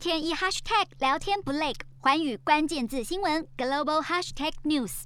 天一 hashtag 聊天不累，寰宇关键字新闻 global hashtag news。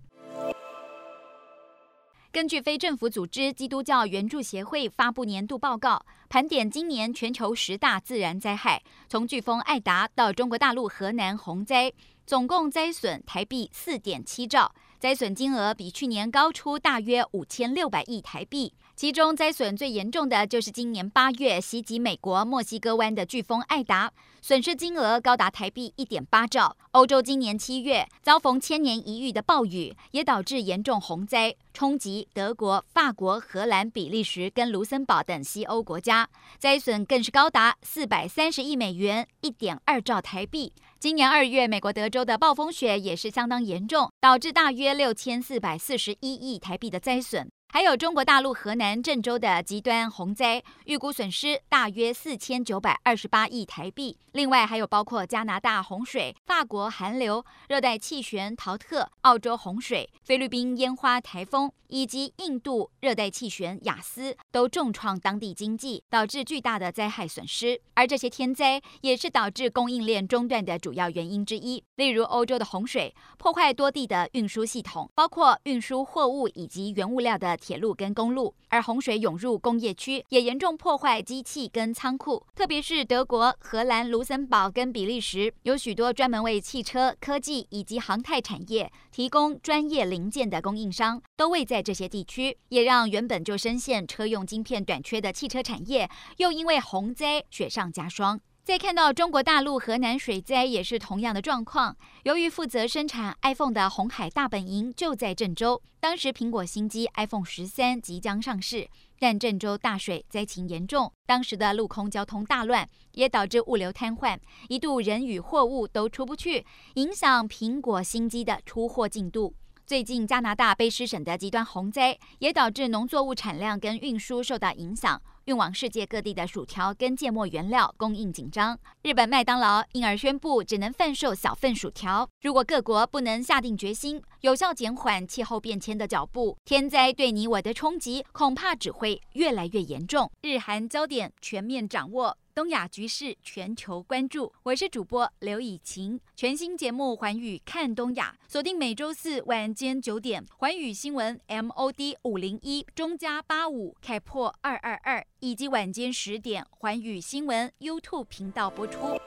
根据非政府组织基督教援助协会发布年度报告，盘点今年全球十大自然灾害，从飓风艾达到中国大陆河南洪灾，总共灾损台币四点七兆，灾损金额比去年高出大约五千六百亿台币。其中灾损最严重的就是今年八月袭击美国墨西哥湾的飓风艾达，损失金额高达台币一点八兆。欧洲今年七月遭逢千年一遇的暴雨，也导致严重洪灾，冲击德国、法国、荷兰、比利时跟卢森堡等西欧国家，灾损更是高达四百三十亿美元，一点二兆台币。今年二月，美国德州的暴风雪也是相当严重，导致大约六千四百四十一亿台币的灾损。还有中国大陆河南郑州的极端洪灾，预估损失大约四千九百二十八亿台币。另外还有包括加拿大洪水、法国寒流、热带气旋陶特、澳洲洪水、菲律宾烟花台风以及印度热带气旋雅斯，都重创当地经济，导致巨大的灾害损失。而这些天灾也是导致供应链中断的主主要原因之一。例如欧洲的洪水破坏多地的运输系统，包括运输货物以及原物料的。铁路跟公路，而洪水涌入工业区，也严重破坏机器跟仓库。特别是德国、荷兰、卢森堡跟比利时，有许多专门为汽车、科技以及航太产业提供专业零件的供应商，都位在这些地区，也让原本就深陷车用晶片短缺的汽车产业，又因为洪灾雪上加霜。再看到中国大陆河南水灾也是同样的状况。由于负责生产 iPhone 的红海大本营就在郑州，当时苹果新机 iPhone 十三即将上市，但郑州大水灾情严重，当时的陆空交通大乱，也导致物流瘫痪，一度人与货物都出不去，影响苹果新机的出货进度。最近加拿大卑诗省的极端洪灾也导致农作物产量跟运输受到影响。运往世界各地的薯条跟芥末原料供应紧张，日本麦当劳因而宣布只能贩售小份薯条。如果各国不能下定决心，有效减缓气候变迁的脚步，天灾对你我的冲击恐怕只会越来越严重。日韩焦点全面掌握。东亚局势全球关注，我是主播刘以晴。全新节目《寰宇看东亚》，锁定每周四晚间九点，寰宇新闻 MOD 五零一中加八五开破二二二，以及晚间十点，环宇新闻 YouTube 频道播出。